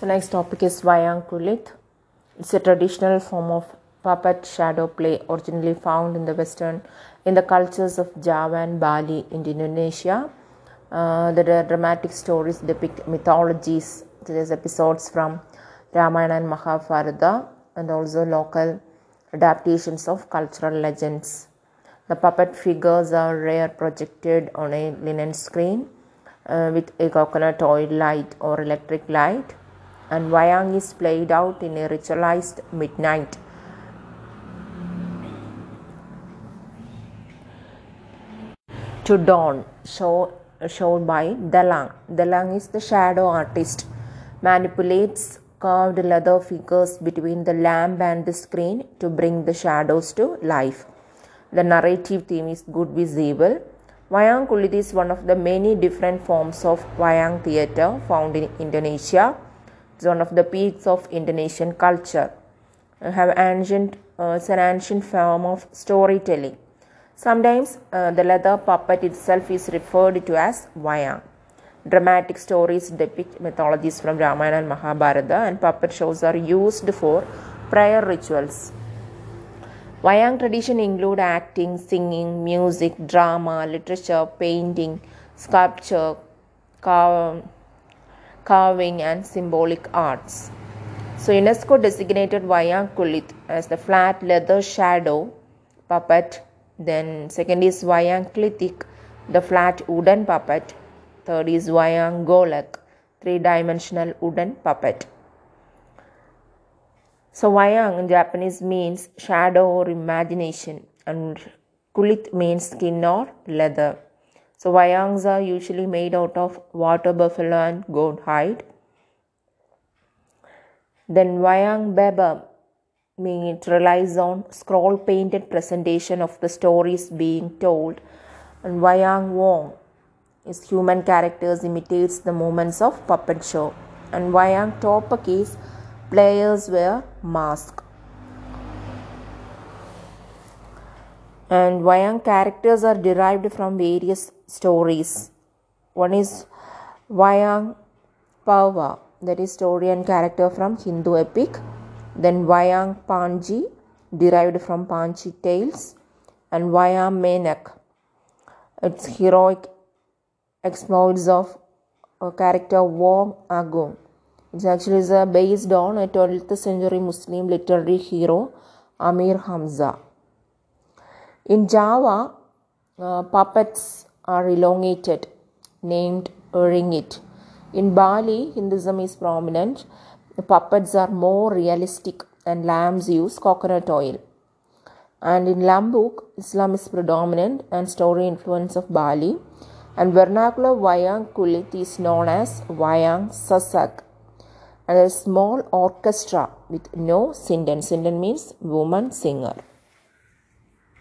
So next topic is Wayang Kulit. It's a traditional form of puppet shadow play originally found in the western in the cultures of Java and Bali in Indonesia. Uh, the dramatic stories depict mythologies such as episodes from Ramayana and Mahabharata and also local adaptations of cultural legends. The puppet figures are rare projected on a linen screen uh, with a coconut oil light or electric light and Wayang is played out in a ritualized midnight. To dawn, show, showed by Dalang. Dalang is the shadow artist, manipulates carved leather figures between the lamp and the screen to bring the shadows to life. The narrative theme is good evil. Wayang Kulit is one of the many different forms of Wayang theatre found in Indonesia. One of the peaks of Indonesian culture. Uh, have ancient, uh, it's an ancient form of storytelling. Sometimes uh, the leather puppet itself is referred to as Wayang. Dramatic stories depict mythologies from Ramayana and Mahabharata, and puppet shows are used for prayer rituals. Wayang tradition include acting, singing, music, drama, literature, painting, sculpture, carv- carving, and symbolic arts. So UNESCO designated Wayang Kulit as the flat leather shadow puppet. Then second is Wayang Klitik, the flat wooden puppet. Third is Wayang Golek, three-dimensional wooden puppet. So Wayang in Javanese means shadow or imagination and kulit means skin or leather. So Wayangs are usually made out of water buffalo and goat hide. Then Wayang Beber means relies on scroll painted presentation of the stories being told. And Wayang Wong is human characters imitates the movements of puppet show. And Wayang Topak is players wear mask. And Wayang characters are derived from various stories. One is Wayang Purwa, that is story and character from Hindu epic. Then Wayang Panji, derived from Panji tales. And Wayang Menak, it's heroic exploits of a character Wong Agung. It actually is uh, based on a 12th century Muslim literary hero Amir Hamza. In Java, uh, puppets are elongated, named ringgit. In Bali, Hinduism is prominent. The puppets are more realistic and lamps use coconut oil. And in Lombok, Islam is predominant and story influence of Bali. And vernacular Wayang Kulit is known as Wayang Sasak and a small orchestra with no sinden. Sinden means woman singer.